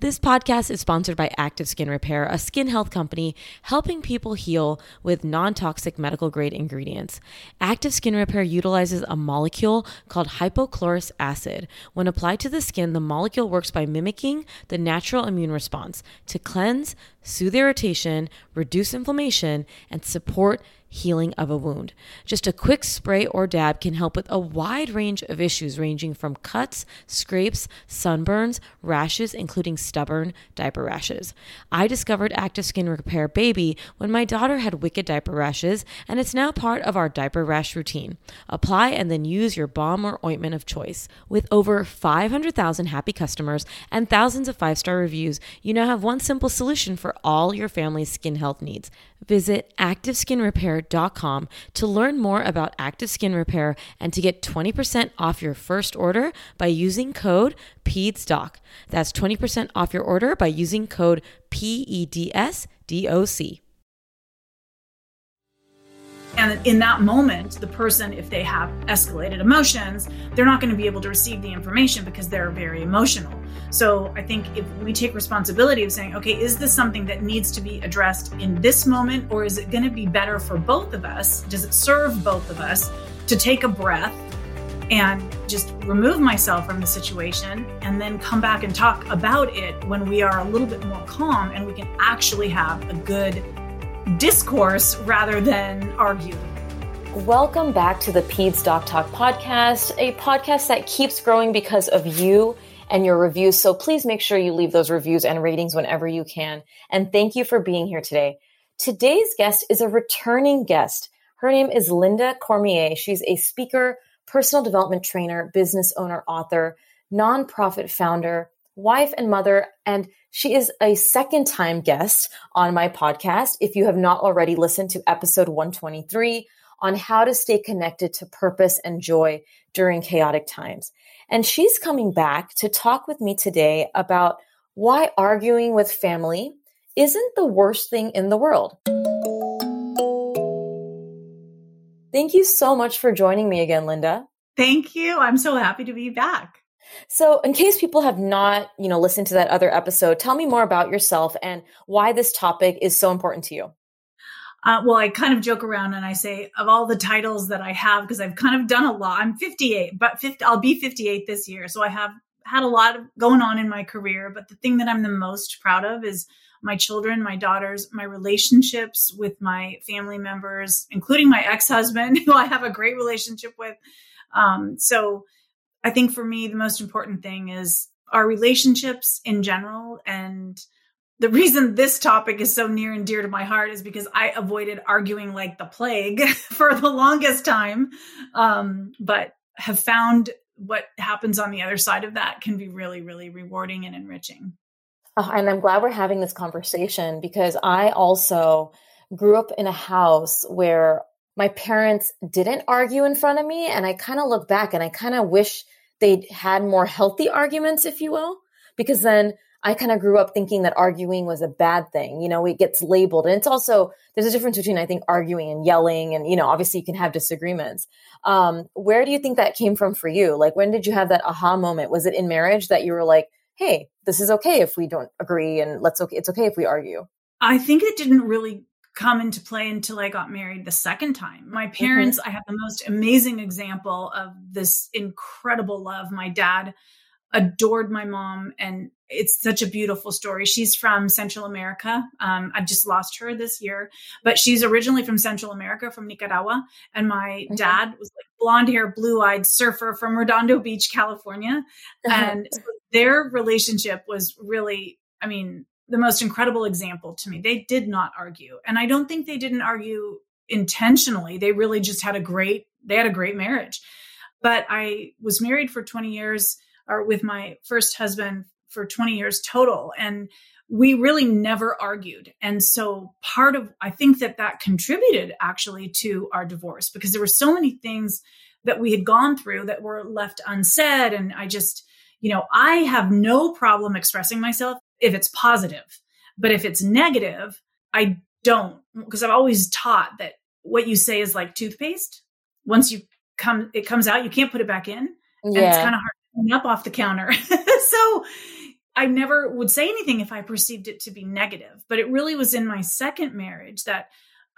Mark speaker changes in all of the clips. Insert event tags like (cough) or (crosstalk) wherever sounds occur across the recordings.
Speaker 1: This podcast is sponsored by Active Skin Repair, a skin health company helping people heal with non toxic medical grade ingredients. Active Skin Repair utilizes a molecule called hypochlorous acid. When applied to the skin, the molecule works by mimicking the natural immune response to cleanse, soothe irritation, reduce inflammation, and support healing of a wound. Just a quick spray or dab can help with a wide range of issues ranging from cuts, scrapes, sunburns, rashes, including stubborn diaper rashes. I discovered Active Skin Repair Baby when my daughter had wicked diaper rashes, and it's now part of our diaper rash routine. Apply and then use your balm or ointment of choice. With over 500,000 happy customers and thousands of five star reviews, you now have one simple solution for all your family's skin health needs. Visit ActiveSkinRepair.com to learn more about Active Skin Repair and to get 20% off your first order by using code PEDSDOC. That's 20% off your order by using code PEDSDOC.
Speaker 2: And in that moment, the person, if they have escalated emotions, they're not going to be able to receive the information because they're very emotional. So I think if we take responsibility of saying, okay, is this something that needs to be addressed in this moment, or is it going to be better for both of us? Does it serve both of us to take a breath and just remove myself from the situation and then come back and talk about it when we are a little bit more calm and we can actually have a good discourse rather than argue.
Speaker 1: Welcome back to the Peds Doc Talk podcast, a podcast that keeps growing because of you and your reviews. So please make sure you leave those reviews and ratings whenever you can. And thank you for being here today. Today's guest is a returning guest. Her name is Lynda Cormier. She's a speaker, personal development trainer, business owner, author, nonprofit founder, wife and mother, and she is a second time guest on my podcast. If you have not already listened to episode 123 on how to stay connected to purpose and joy during chaotic times. And she's coming back to talk with me today about why arguing with family isn't the worst thing in the world. Thank you so much for joining me again, Lynda.
Speaker 2: Thank you. I'm so happy to be back.
Speaker 1: So, in case people have not, you know, listened to that other episode, tell me more about yourself and why this topic is so important to you.
Speaker 2: Uh, well, I kind of joke around and I say, of all the titles that I have, because I've kind of done a lot. I'm 58, but 50, I'll be 58 this year, so I have had a lot of going on in my career. But the thing that I'm the most proud of is my children, my daughters, my relationships with my family members, including my ex-husband, (laughs) who I have a great relationship with. Um, so I think for me, the most important thing is our relationships in general. And the reason this topic is so near and dear to my heart is because I avoided arguing like the plague (laughs) for the longest time, um, but have found what happens on the other side of that can be really, really rewarding and enriching.
Speaker 1: Oh, and I'm glad we're having this conversation because I also grew up in a house where my parents didn't argue in front of me. And I kind of look back and I kind of wish they'd had more healthy arguments, if you will, because then I kind of grew up thinking that arguing was a bad thing. You know, it gets labeled. And it's also, there's a difference between, I think, arguing and yelling. And, you know, obviously you can have disagreements. Um, where do you think that came from for you? Like, when did you have that aha moment? Was it in marriage that you were like, hey, this is okay if we don't agree and let's okay, it's okay if we argue?
Speaker 2: I think it didn't really come into play until I got married the second time. My mm-hmm. parents, mm-hmm. I have the most amazing example of this incredible love. My dad adored my mom, and it's such a beautiful story. She's from Central America. Um, I've just lost her this year, but she's originally from Central America, from Nicaragua. And my mm-hmm. dad was like blonde hair, blue eyed surfer from Redondo Beach, California. Uh-huh. And so their relationship was really, I mean, the most incredible example to me. They did not argue. And I don't think they didn't argue intentionally. They really just had a great they had a great marriage. But I was married for 20 years or with my first husband for 20 years total and we really never argued. And so part of I think that that contributed actually to our divorce because there were so many things that we had gone through that were left unsaid and I just you know, I have no problem expressing myself if it's positive. But if it's negative, I don't because I've always taught that what you say is like toothpaste. Once you come it comes out, you can't put it back in. And it's kind of hard to clean up off the counter. (laughs) so I never would say anything if I perceived it to be negative. But it really was in my second marriage that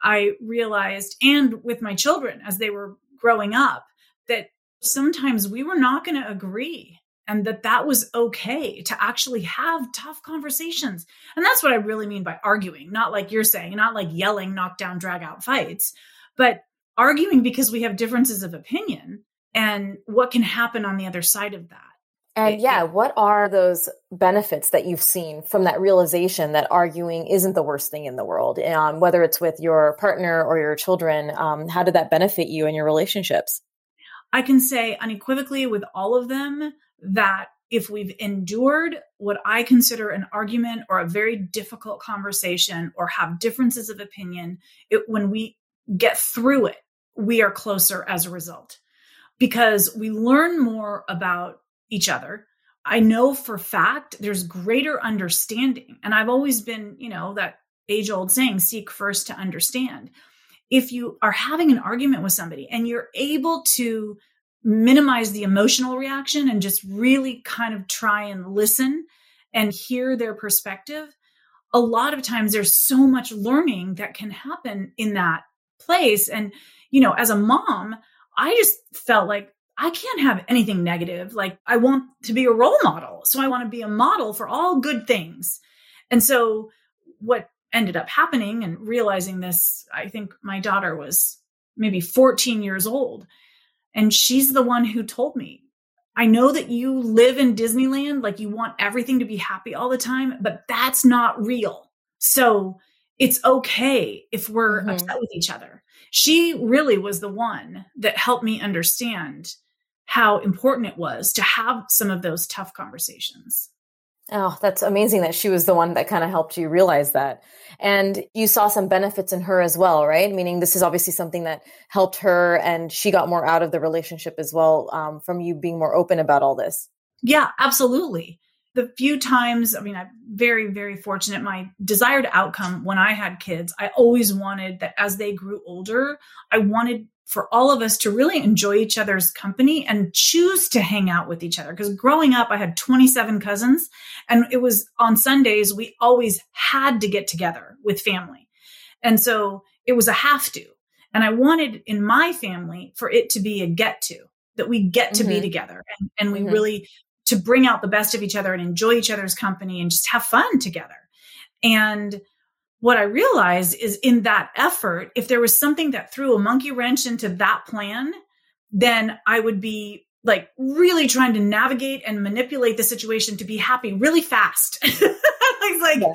Speaker 2: I realized, and with my children as they were growing up, that sometimes we were not going to agree and that that was okay to actually have tough conversations. And that's what I really mean by arguing, not like you're saying, not like yelling, knock down, drag out fights, but arguing because we have differences of opinion and what can happen on the other side of that.
Speaker 1: And yeah, what are those benefits that you've seen from that realization that arguing isn't the worst thing in the world? Um, whether it's with your partner or your children, um, how did that benefit you in your relationships?
Speaker 2: I can say unequivocally with all of them that if we've endured what I consider an argument or a very difficult conversation or have differences of opinion, it, when we get through it, we are closer as a result because we learn more about each other. I know for fact there's greater understanding. And I've always been, you know, that age old saying, seek first to understand. If you are having an argument with somebody and you're able to minimize the emotional reaction and just really kind of try and listen and hear their perspective, a lot of times there's so much learning that can happen in that place. And, you know, as a mom, I just felt like I can't have anything negative. Like, I want to be a role model. So I want to be a model for all good things. And so, what ended up happening and realizing this, I think my daughter was maybe 14 years old and she's the one who told me, I know that you live in Disneyland, like you want everything to be happy all the time, but that's not real. So it's okay if we're mm-hmm. upset with each other. She really was the one that helped me understand how important it was to have some of those tough conversations.
Speaker 1: Oh, that's amazing that she was the one that kind of helped you realize that. And you saw some benefits in her as well, right? Meaning this is obviously something that helped her and she got more out of the relationship as well um, from you being more open about all this.
Speaker 2: Yeah, absolutely. The few times, I mean, I'm very, very fortunate. My desired outcome when I had kids, I always wanted that as they grew older, I wanted for all of us to really enjoy each other's company and choose to hang out with each other. Because growing up, I had 27 cousins, and it was on Sundays, we always had to get together with family. And so it was a have to. And I wanted in my family for it to be a get to, that we get to mm-hmm. be together and, and we mm-hmm. really to bring out the best of each other and enjoy each other's company and just have fun together. And what I realized is in that effort, if there was something that threw a monkey wrench into that plan, then I would be like really trying to navigate and manipulate the situation to be happy really fast. (laughs) like, like yeah.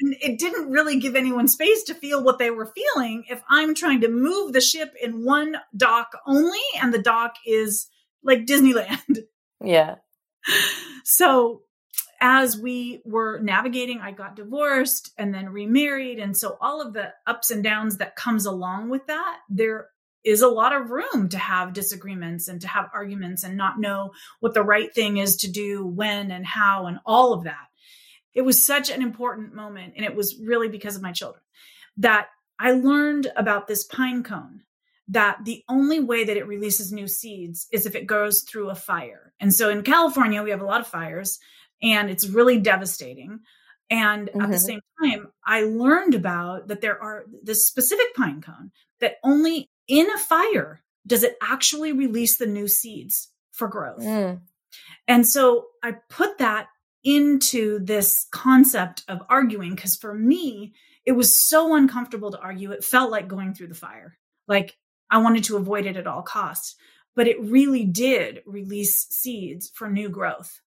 Speaker 2: and it didn't really give anyone space to feel what they were feeling if I'm trying to move the ship in one dock only and the dock is like Disneyland.
Speaker 1: Yeah. (laughs)
Speaker 2: So as we were navigating, I got divorced and then remarried. And so all of the ups and downs that comes along with that, there is a lot of room to have disagreements and to have arguments and not know what the right thing is to do, when and how, and all of that. It was such an important moment. And it was really because of my children that I learned about this pine cone that the only way that it releases new seeds is if it goes through a fire. And so in California, we have a lot of fires and it's really devastating. And mm-hmm. at the mm-hmm. same time, I learned about that there are this specific pine cone that only in a fire does it actually release the new seeds for growth. Mm. And so I put that into this concept of arguing because for me, it was so uncomfortable to argue. It felt like going through the fire. Like I wanted to avoid it at all costs. But it really did release seeds for new growth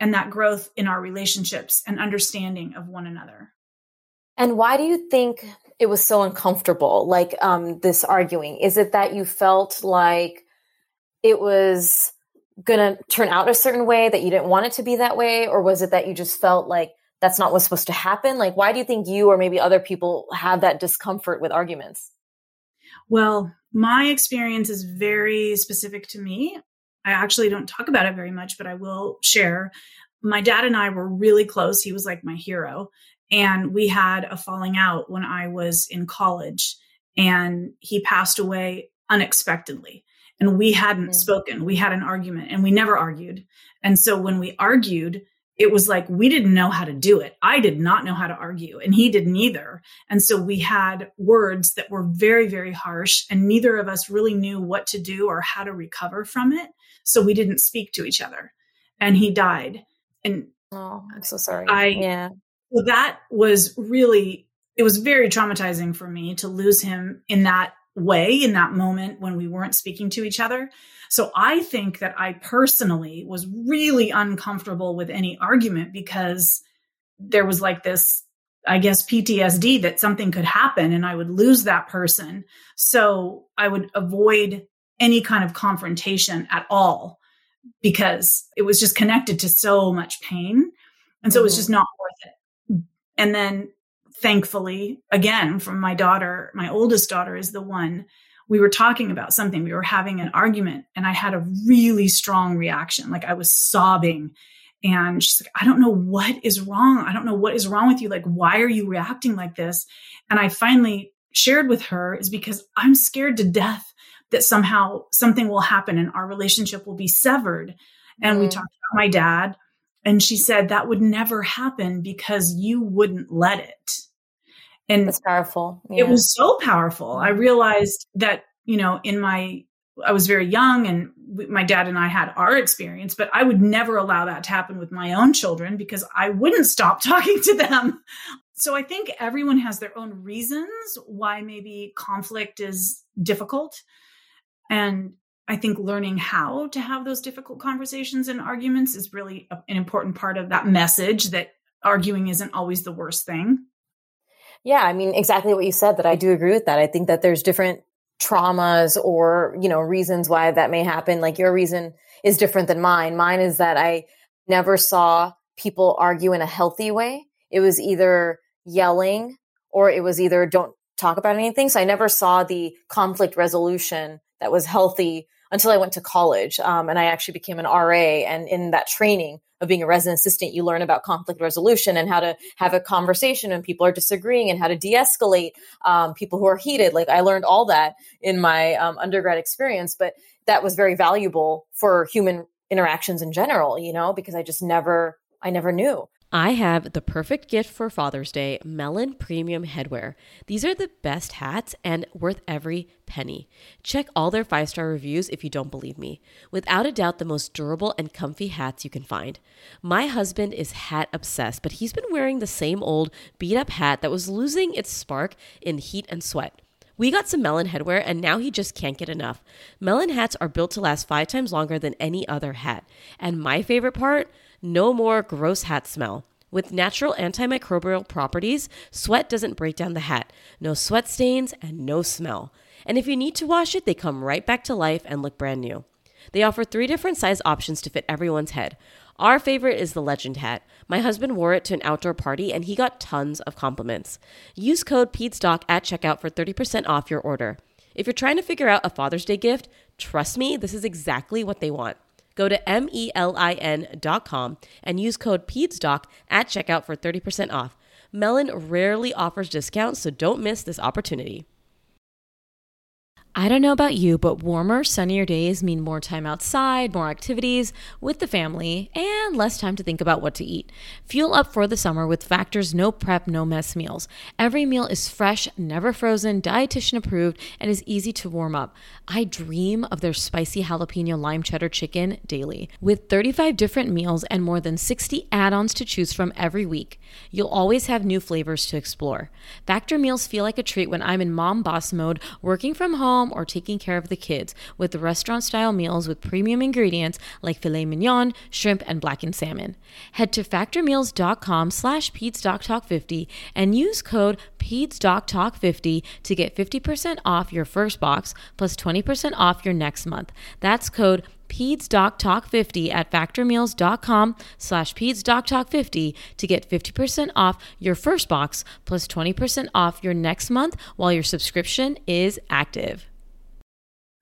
Speaker 2: and that growth in our relationships and understanding of one another.
Speaker 1: And why do you think it was so uncomfortable, like um, this arguing? Is it that you felt like it was going to turn out a certain way that you didn't want it to be that way? Or was it that you just felt like that's not what's supposed to happen? Like, why do you think you or maybe other people have that discomfort with arguments?
Speaker 2: Well, my experience is very specific to me. I actually don't talk about it very much, but I will share. My dad and I were really close. He was like my hero. And we had a falling out when I was in college, and he passed away unexpectedly. And we hadn't mm-hmm. spoken. We had an argument and we never argued. And so when we argued, it was like we didn't know how to do it. I did not know how to argue, and he didn't either. And so we had words that were very, very harsh, and neither of us really knew what to do or how to recover from it. So we didn't speak to each other. And he died. And
Speaker 3: oh, I'm so sorry.
Speaker 2: I, yeah. So that was really, it was very traumatizing for me to lose him in that way, in that moment when we weren't speaking to each other. So I think that I personally was really uncomfortable with any argument because there was like this, I guess, PTSD that something could happen and I would lose that person. So I would avoid any kind of confrontation at all because it was just connected to so much pain. And so mm-hmm. it was mm-hmm. just not worth it. And then thankfully, again, from my daughter, my oldest daughter is the one we were talking about something, we were having an argument, and I had a really strong reaction. Like I was sobbing. And she's like, I don't know what is wrong. I don't know what is wrong with you. Like, why are you reacting like this? And I finally shared with her is because I'm scared to death that somehow something will happen and our relationship will be severed. And mm. we talked about my dad, and she said that would never happen because you wouldn't let it.
Speaker 3: And it's powerful.
Speaker 2: Yeah. It was so powerful. I realized that, you know, in my, I was very young and my dad and I had our experience, but I would never allow that to happen with my own children because I wouldn't stop (laughs) talking to them. So I think everyone has their own reasons why maybe conflict is difficult. And I think learning how to have those difficult conversations and arguments is really an important part of that message that arguing isn't always the worst thing.
Speaker 3: Yeah, I mean, exactly what you said that I do agree with that. I think that there's different traumas or, you know, reasons why that may happen. Like your reason is different than mine. Mine is that I never saw people argue in a healthy way. It was either yelling or it was either don't talk about anything. So I never saw the conflict resolution that was healthy until I went to college. Um, and I actually became an RA. And in that training of being a resident assistant, you learn about conflict resolution and how to have a conversation when people are disagreeing and how to de escalate um, people who are heated. Like I learned all that in my um, undergrad experience, but that was very valuable for human interactions in general, you know, because I just never, I never knew. I have the perfect gift for Father's Day Melin Premium Headwear. These are the best hats and worth every penny. Check all their five star reviews if you don't believe me. Without a doubt, the most durable and comfy hats you can find. My husband is hat obsessed, but he's been wearing the same old beat up hat that was losing its spark in heat and sweat. We got some Melin headwear and now he just can't get enough. Melin hats are built to last five times longer than any other hat. And my favorite part, no more gross hat smell. With natural antimicrobial properties, sweat doesn't break down the hat. No sweat stains and no smell. And if you need to wash it, they come right back to life and look brand new. They offer three different size options to fit everyone's head. Our favorite is the Legend hat. My husband wore it to an outdoor party and he got tons of compliments. Use code PEDSDOC at checkout for 30% off your order. If you're trying to figure out a Father's Day gift, trust me, this is exactly what they want. Go to melin.com and use code PEDSDOC at checkout for 30% off. Melin rarely offers discounts, so don't miss this opportunity. I don't know about you, but warmer, sunnier days mean more time outside, more activities with the family, and less time to think about what to eat. Fuel up for the summer with Factor's no prep, no mess meals. Every meal is fresh, never frozen, dietitian approved, and is easy to warm up. I dream of their spicy jalapeno lime cheddar chicken daily. With 35 different meals and more than 60 add ons to choose from every week, you'll always have new flavors to explore. Factor meals feel like a treat when I'm in mom boss mode, working from home or taking care of the kids with restaurant style meals with premium ingredients like filet mignon, shrimp, and blackened salmon. Head to factormeals.com slash PedsDocTalk50 and use code PedsDocTalk50 to get 50% off your first box plus 20% off your next month. That's code PedsDocTalk50 at factormeals.com slash PedsDocTalk50 to get 50% off your first box plus 20% off your next month while your subscription is active.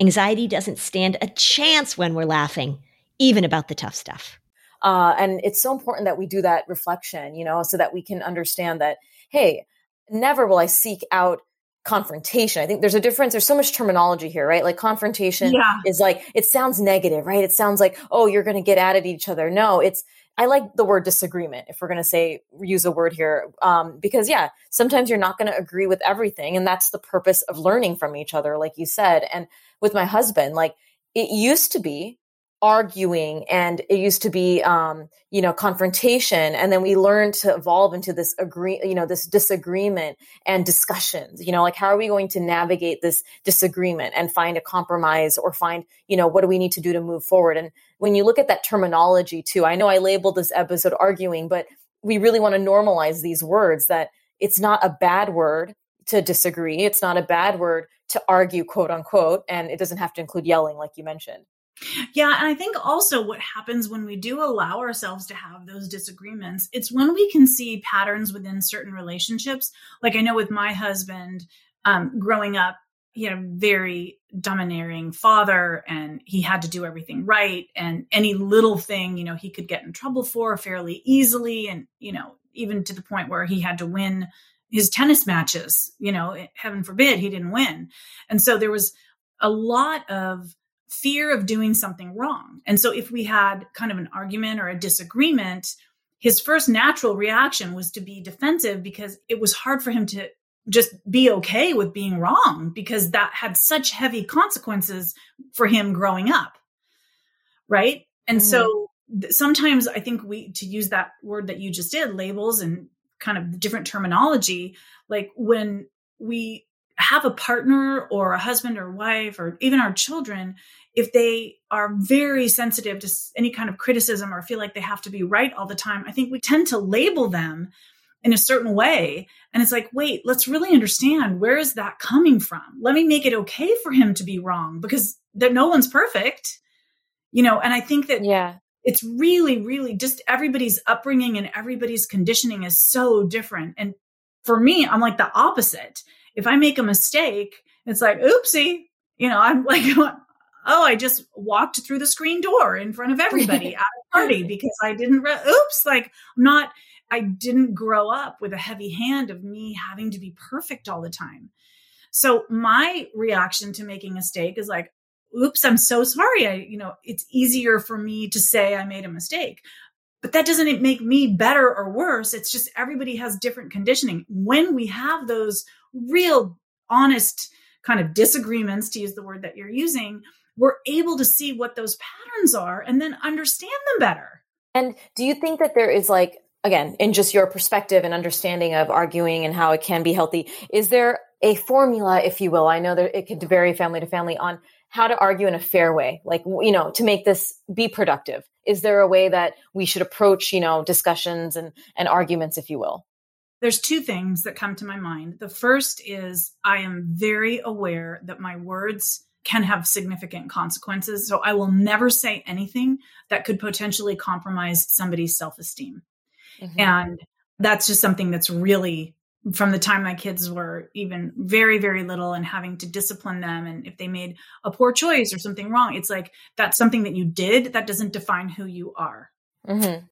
Speaker 4: Anxiety doesn't stand a chance when we're laughing, even about the tough stuff.
Speaker 1: Uh, and it's so important that we do that reflection, you know, so that we can understand that, hey, never will I seek out confrontation. I think there's a difference. There's so much terminology here, right? Like confrontation
Speaker 2: Yeah.
Speaker 1: is like, it sounds negative, right? It sounds like, oh, you're going to get at at each other. No, it's, I like the word disagreement if we're going to say, use a word here. Um, because yeah, sometimes you're not going to agree with everything. And that's the purpose of learning from each other, like you said. And with my husband, like it used to be arguing and it used to be um you know confrontation and then we learned to evolve into this agree you know this disagreement and discussions you know like how are we going to navigate this disagreement and find a compromise or find you know what do we need to do to move forward? And when you look at that terminology too i know i labeled this episode arguing but we really want to normalize these words that it's not a bad word to disagree it's not a bad word to argue quote unquote and it doesn't have to include yelling like you mentioned
Speaker 2: Yeah, and I think also what happens when we do allow ourselves to have those disagreements, it's when we can see patterns within certain relationships. Like I know with my husband, um, growing up, he had a very domineering father and he had to do everything right. And any little thing, you know, he could get in trouble for fairly easily. And, you know, even to the point where he had to win his tennis matches, you know, heaven forbid he didn't win. And so there was a lot of fear of doing something wrong. And so if we had kind of an argument or a disagreement, his first natural reaction was to be defensive because it was hard for him to just be okay with being wrong because that had such heavy consequences for him growing up. Right? And
Speaker 1: Mhm.
Speaker 2: so th- sometimes I think we to use that word that you just did, labels and kind of different terminology, like when we have a partner or a husband or wife or even our children if they are very sensitive to any kind of criticism or feel like they have to be right all the time i think we tend to label them in a certain way. And it's like wait let's really understand where is that coming from? Let me make it okay for him to be wrong because that no one's perfect. You know and i think that
Speaker 1: yeah.
Speaker 2: it's really really just everybody's upbringing and everybody's conditioning is so different. And for me i'm like the opposite if i make a mistake it's like oopsie you know i'm (laughs) like oh i just walked through the screen door in front of (laughs) everybody at a party because i didn't re- oops like i'm not i didn't grow up with a heavy hand of me having to be perfect all the time. So my reaction to making a mistake is like oops i'm so sorry. I you know it's easier for me to say i made a mistake but that doesn't make me better or worse. It's just everybody has different conditioning. When we have those real honest kind of disagreements to use the word that you're using we're able to see what those patterns are and then understand them better.
Speaker 1: And do you think that there is like again, in just your perspective and understanding of arguing and how it can be healthy, is there a formula, if you will? I know that it could vary family to family on how to argue in a fair way, like you know, to make this be productive. Is there a way that we should approach, you know, discussions and and arguments, if you will?
Speaker 2: there's two things that come to my mind. The first is I am very aware that my words can have significant consequences. So I will never say anything that could potentially compromise somebody's self esteem.
Speaker 1: Mm-hmm.
Speaker 2: And that's just something that's really from the time my kids were even very, very little and having to discipline them. And if they made a poor choice or something wrong, it's like that's something that you did that doesn't define who you are.
Speaker 1: Mm-hmm.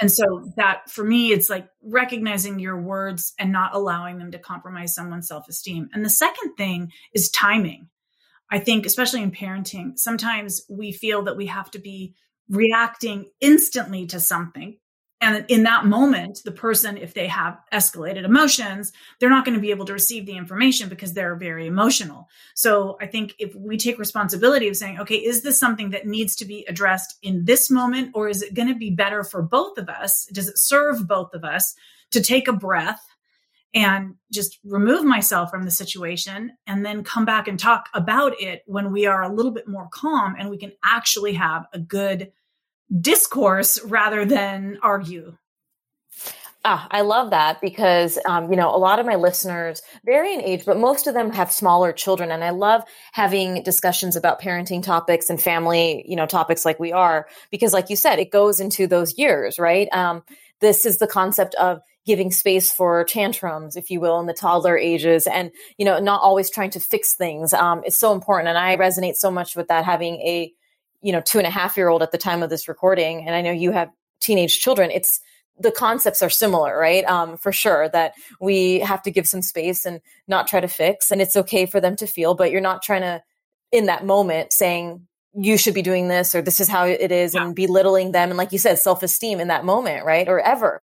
Speaker 2: And so that for me, it's like recognizing your words and not allowing them to compromise someone's self esteem. And the second thing is timing. I think, especially in parenting, sometimes we feel that we have to be reacting instantly to something and in that moment, the person, if they have escalated emotions, they're not going to be able to receive the information because they're very emotional. So I think if we take responsibility of saying, okay, is this something that needs to be addressed in this moment, or is it going to be better for both of us? Does it serve both of us to take a breath and just remove myself from the situation and then come back and talk about it when we are a little bit more calm and we can actually have a good discourse rather than argue.
Speaker 1: Ah, I love that because, um, you know, a lot of my listeners vary in age, but most of them have smaller children. And I love having discussions about parenting topics and family, you know, topics like we are, because like you said, it goes into those years, right? Um, this is the concept of giving space for tantrums, if you will, in the toddler ages and, you know, not always trying to fix things. Um, it's so important. And I resonate so much with that, having a, you know, two and a half year old at the time of this recording, and I know you have teenage children, it's the concepts are similar, right? Um, for sure that we have to give some space and not try to fix, and it's okay for them to feel, but you're not trying to, in that moment, saying you should be doing this or this is how it is, yeah. and belittling them, and like you said, self esteem in that moment, right, or ever.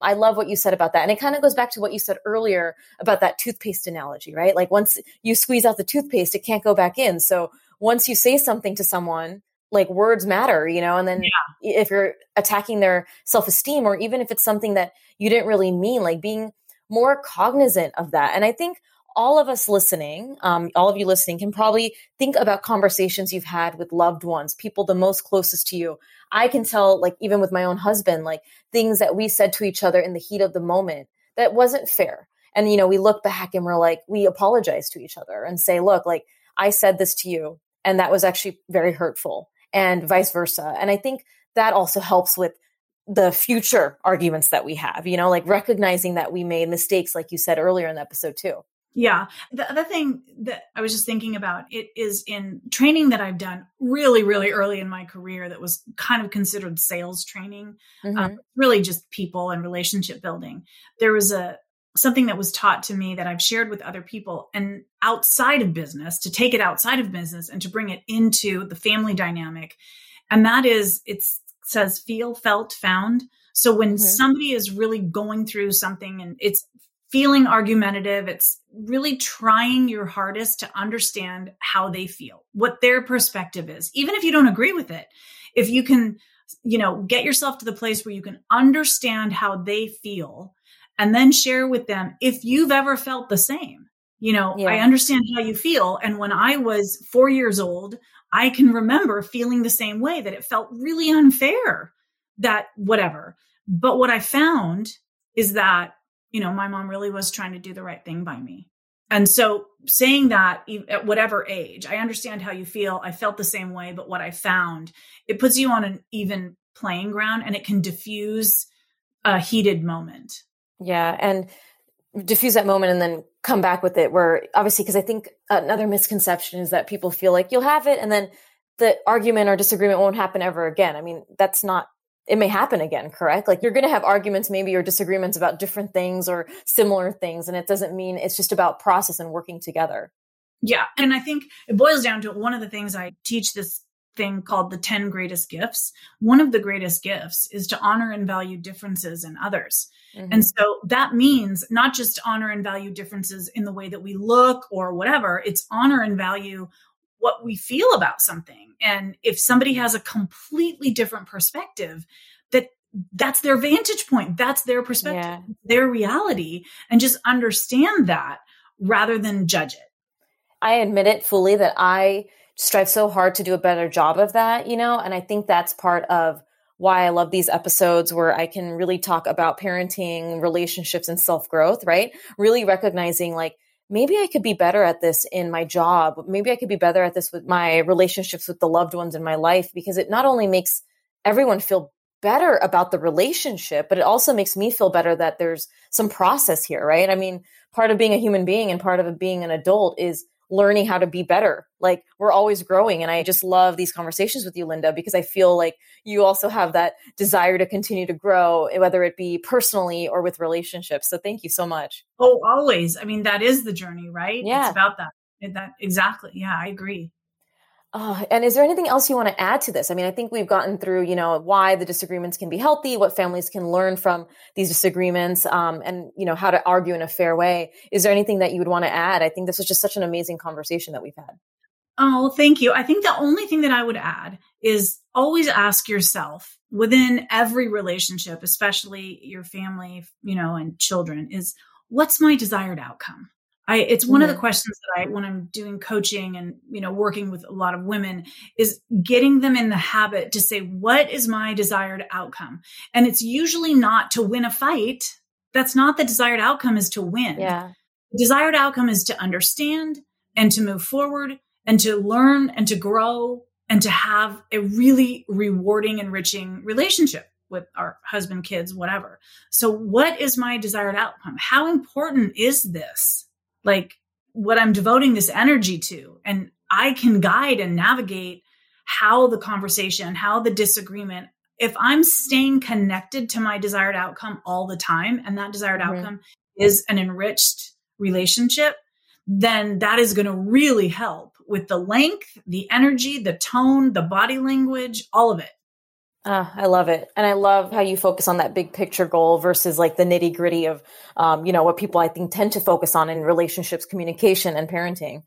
Speaker 1: I love what you said about that. And it kind of goes back to what you said earlier about that toothpaste analogy, right? Like once you squeeze out the toothpaste, it can't go back in. So once you say something to someone, like words matter, you know, and then yeah. if you're attacking their self esteem, or even if it's something that you didn't really mean, like being more cognizant of that. And I think all of us listening, um, all of you listening, can probably think about conversations you've had with loved ones, people the most closest to you. I can tell, like, even with my own husband, like things that we said to each other in the heat of the moment that wasn't fair. And, you know, we look back and we're like, we apologize to each other and say, look, like, I said this to you, and that was actually very hurtful and vice versa. And I think that also helps with the future arguments that we have, you know, like recognizing that we made mistakes, like you said earlier in the episode, too.
Speaker 2: Yeah. The other thing that I was just thinking about it is in training that I've done really, really early in my career that was kind of considered sales training, um, mm-hmm. um, really just people and relationship building. There was a something that was taught to me that I've shared with other people and outside of business to take it outside of business and to bring it into the family dynamic. And that is, it says feel, felt, found. So when mm-hmm. somebody is really going through something and it's feeling argumentative, it's really trying your hardest to understand how they feel, what their perspective is, even if you don't agree with it. If you can, you know, get yourself to the place where you can understand how they feel and then share with them if you've ever felt the same. You know, yeah. I understand how you feel. And when I was four years old, I can remember feeling the same way that it felt really unfair that whatever. But what I found is that, you know, my mom really was trying to do the right thing by me. And so saying that at whatever age, I understand how you feel. I felt the same way, but what I found, it puts you on an even playing ground and it can diffuse a heated moment.
Speaker 1: Yeah. And diffuse that moment and then come back with it where obviously because i think another misconception is that people feel like you'll have it and then the argument or disagreement won't happen ever again i mean that's not it may happen again correct like you're going to have arguments maybe or disagreements about different things or similar things and it doesn't mean it's just about process and working together
Speaker 2: yeah and i think it boils down to one of the things i teach this thing called the 10 greatest gifts. One of the greatest gifts is to honor and value differences in others. Mm-hmm. And so that means not just honor and value differences in the way that we look or whatever, it's honor and value what we feel about something. And if somebody has a completely different perspective, that that's their vantage point, that's their perspective, yeah. their reality, and just understand that rather than judge it.
Speaker 1: I admit it fully that I strive so hard to do a better job of that, you know? And I think that's part of why I love these episodes where I can really talk about parenting, relationships, and self growth, right? Really recognizing like, maybe I could be better at this in my job. Maybe I could be better at this with my relationships with the loved ones in my life because it not only makes everyone feel better about the relationship, but it also makes me feel better that there's some process here, right? I mean, part of being a human being and part of being an adult is learning how to be better. Like we're always growing. And I just love these conversations with you, Lynda, because I feel like you also have that desire to continue to grow, whether it be personally or with relationships. So thank you so much.
Speaker 2: Oh, always. I mean, that is the journey, right?
Speaker 1: Yeah.
Speaker 2: It's about that. That exactly. Yeah, I agree.
Speaker 1: Uh, and is there anything else you want to add to this? I mean, I think we've gotten through, you know, why the disagreements can be healthy, what families can learn from these disagreements, um, and you know how to argue in a fair way. Is there anything that you would want to add? I think this was just such an amazing conversation that we've had.
Speaker 2: Oh, thank you. I think the only thing that I would add is always ask yourself within every relationship, especially your family, you know, and children, is what's my desired outcome? I, it's one mm-hmm. of the questions that I, when I'm doing coaching and, you know, working with a lot of women is getting them in the habit to say, what is my desired outcome? And it's usually not to win a fight. That's not the desired outcome is to win.
Speaker 1: Yeah.
Speaker 2: The desired outcome is to understand and to move forward and to learn and to grow and to have a really rewarding, enriching relationship with our husband, kids, whatever. So what is my desired outcome? How important is this? Like what I'm devoting this energy to. And I can guide and navigate how the conversation, how the disagreement, if I'm staying connected to my desired outcome all the time, and that desired mm-hmm. outcome is an enriched relationship, then that is going to really help with the length, the energy, the tone, the body language, all of it.
Speaker 1: Uh, I love it. And I love how you focus on that big picture goal versus like the nitty gritty of, um, you know, what people I think tend to focus on in relationships, communication, and parenting.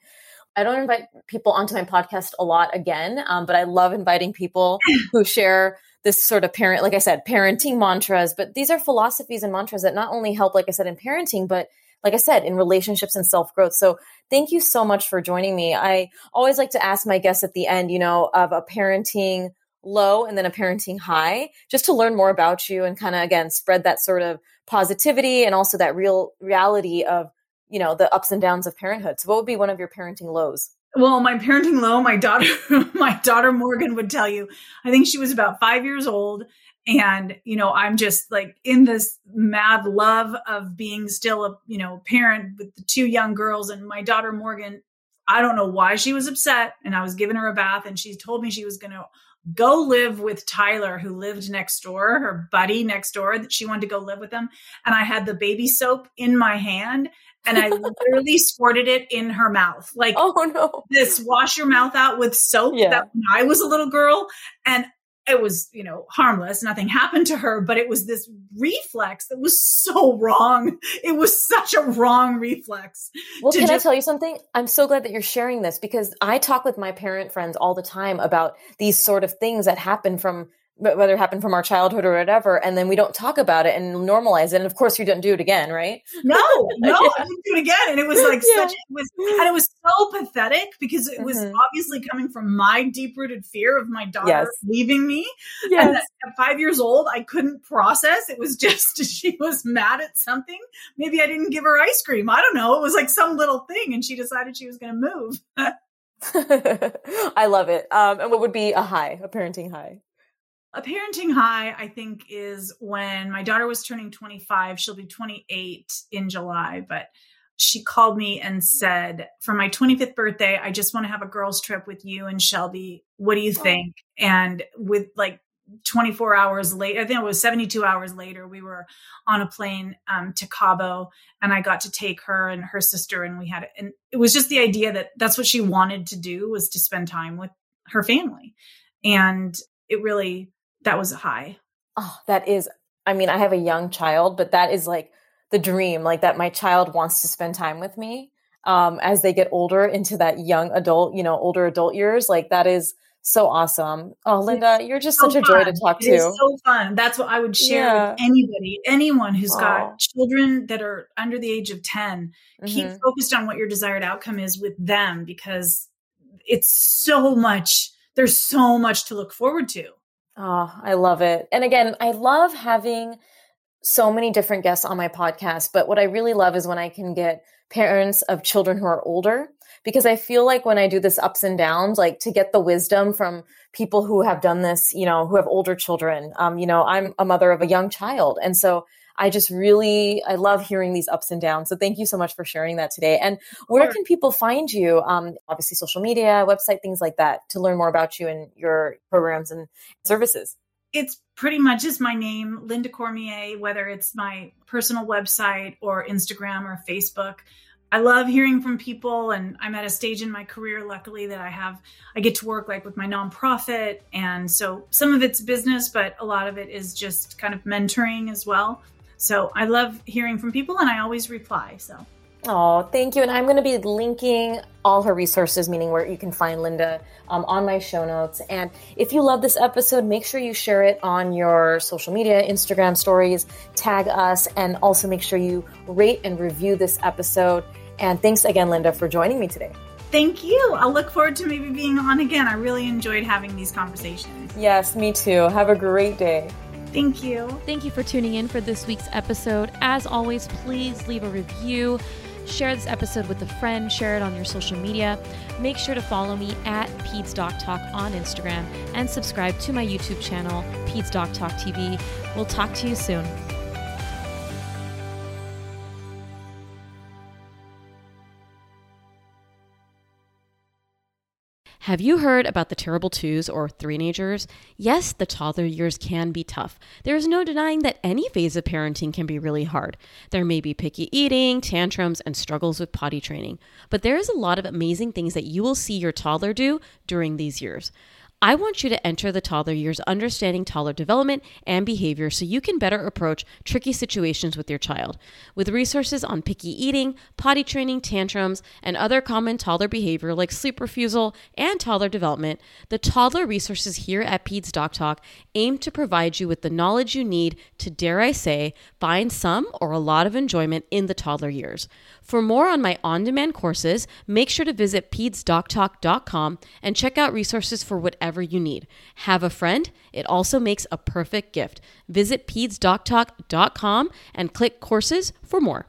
Speaker 1: I don't invite people onto my podcast a lot again, um, but I love inviting people (laughs) who share this sort of parent, like I said, parenting mantras. But these are philosophies and mantras that not only help, like I said, in parenting, but like I said, in relationships and self growth. So thank you so much for joining me. I always like to ask my guests at the end, you know, of a parenting low and then a parenting high just to learn more about you and kind of again spread that sort of positivity and also that real reality of you know the ups and downs of parenthood. So what would be one of your parenting lows?
Speaker 2: Well my parenting low my daughter (laughs) my daughter morgan would tell you i think she was about five years old and you know i'm just like in this mad love of being still a you know parent with the two young girls and my daughter morgan i don't know why she was upset and i was giving her a bath and she told me she was going to go live with Tyler, who lived next door, her buddy next door, that she wanted to go live with them. And I had the baby soap in my hand and I (laughs) literally squirted it in her mouth. Like,
Speaker 1: oh no,
Speaker 2: this wash your mouth out with soap yeah. that when I was a little girl. And it was, you know, harmless. Nothing happened to her, but it was this reflex that was so wrong. (laughs) It was such a wrong reflex.
Speaker 1: Well, can just- I tell you something? I'm so glad that you're sharing this because I talk with my parent friends all the time about these sort of things that happen from whether it happened from our childhood or whatever, and then we don't talk about it and normalize it. And of course, you didn't do it again, right?
Speaker 2: No, no, yeah. (laughs) I didn't do it again. And it was like yeah. such, it was, and it was so pathetic because it was mm-hmm. obviously coming from my deep rooted fear of my daughter yes. leaving me. Yes. And at five years old, I couldn't process. It was (laughs) just she was mad at something. Maybe I didn't give her ice cream. I don't know. It was like some little thing, and she decided she was going to move. (laughs)
Speaker 1: I love it. Um, and what would be a high, a parenting high?
Speaker 2: A parenting high, I think, is when my daughter was turning 25. She'll be 28 in July, but she called me and said, For my 25th birthday, I just want to have a girls' trip with you and Shelby. What do you think? And with like 24 hours later, I think it was 72 hours later, we were on a plane um, to Cabo and I got to take her and her sister and we had it. And it was just the idea that that's what she wanted to do was to spend time with her family. And it really that was a high.
Speaker 1: Oh, that is, I mean, I have a young child, but that is like the dream, like that my child wants to spend time with me um, as they get older into that young adult, you know, older adult years. Like that is so awesome. Oh, Lynda, you're just so such a joy to talk
Speaker 2: it
Speaker 1: to.
Speaker 2: so fun. That's what I would share yeah. with anybody, anyone who's oh. got children that are under the age of 10. Mm-hmm. Keep focused on what your desired outcome is with them because it's so much, there's so much to look forward to.
Speaker 1: Oh, I love it. And again, I love having so many different guests on my podcast, but what I really love is when I can get parents of children who are older because I feel like when I do this ups and downs, like to get the wisdom from people who have done this, you know, who have older children. Um, you know, I'm a mother of a young child. And so
Speaker 3: I just really, I love hearing these ups and downs. So thank you so much for sharing that today. And where can people find you? Um, obviously, social media, website, things like that, to learn more about you and your programs and services.
Speaker 2: It's pretty much just my name, Lynda Cormier, whether it's my personal website or Instagram or Facebook. I love hearing from people and I'm at a stage in my career luckily that I have I get to work like with my nonprofit and so some of it's business but a lot of it is just kind of mentoring as well. So I love hearing from people and I always reply. So
Speaker 3: Oh, thank you. And I'm going to be linking all her resources, meaning where you can find Lynda um, on my show notes. And if you love this episode, make sure you share it on your social media, Instagram stories, tag us, and also make sure you rate and review this episode. And thanks again, Lynda, for joining me today.
Speaker 2: Thank you. I'll look forward to maybe being on again. I really enjoyed having these conversations.
Speaker 3: Yes, me too. Have a great day.
Speaker 2: Thank you.
Speaker 3: Thank you for tuning in for this week's episode. As always, please leave a review. Share this episode with a friend, share it on your social media. Make sure to follow me at Peds Doc Talk on Instagram and subscribe to my YouTube channel, Peds Doc Talk TV. We'll talk to you soon. Have you heard about the terrible twos or three-nagers? Yes, the toddler years can be tough. There is no denying that any phase of parenting can be really hard. There may be picky eating, tantrums, and struggles with potty training, but there is a lot of amazing things that you will see your toddler do during these years. I want you to enter the toddler years understanding toddler development and behavior so you can better approach tricky situations with your child. With resources on picky eating, potty training, tantrums, and other common toddler behavior like sleep refusal and toddler development, the toddler resources here at Peds Doc Talk aim to provide you with the knowledge you need to, dare I say, find some or a lot of enjoyment in the toddler years. For more on my on demand courses, make sure to visit pedsdoctalk.com and check out resources for whatever you need. Have a friend, it also makes a perfect gift. Visit pedsdoctalk.com and click courses for more.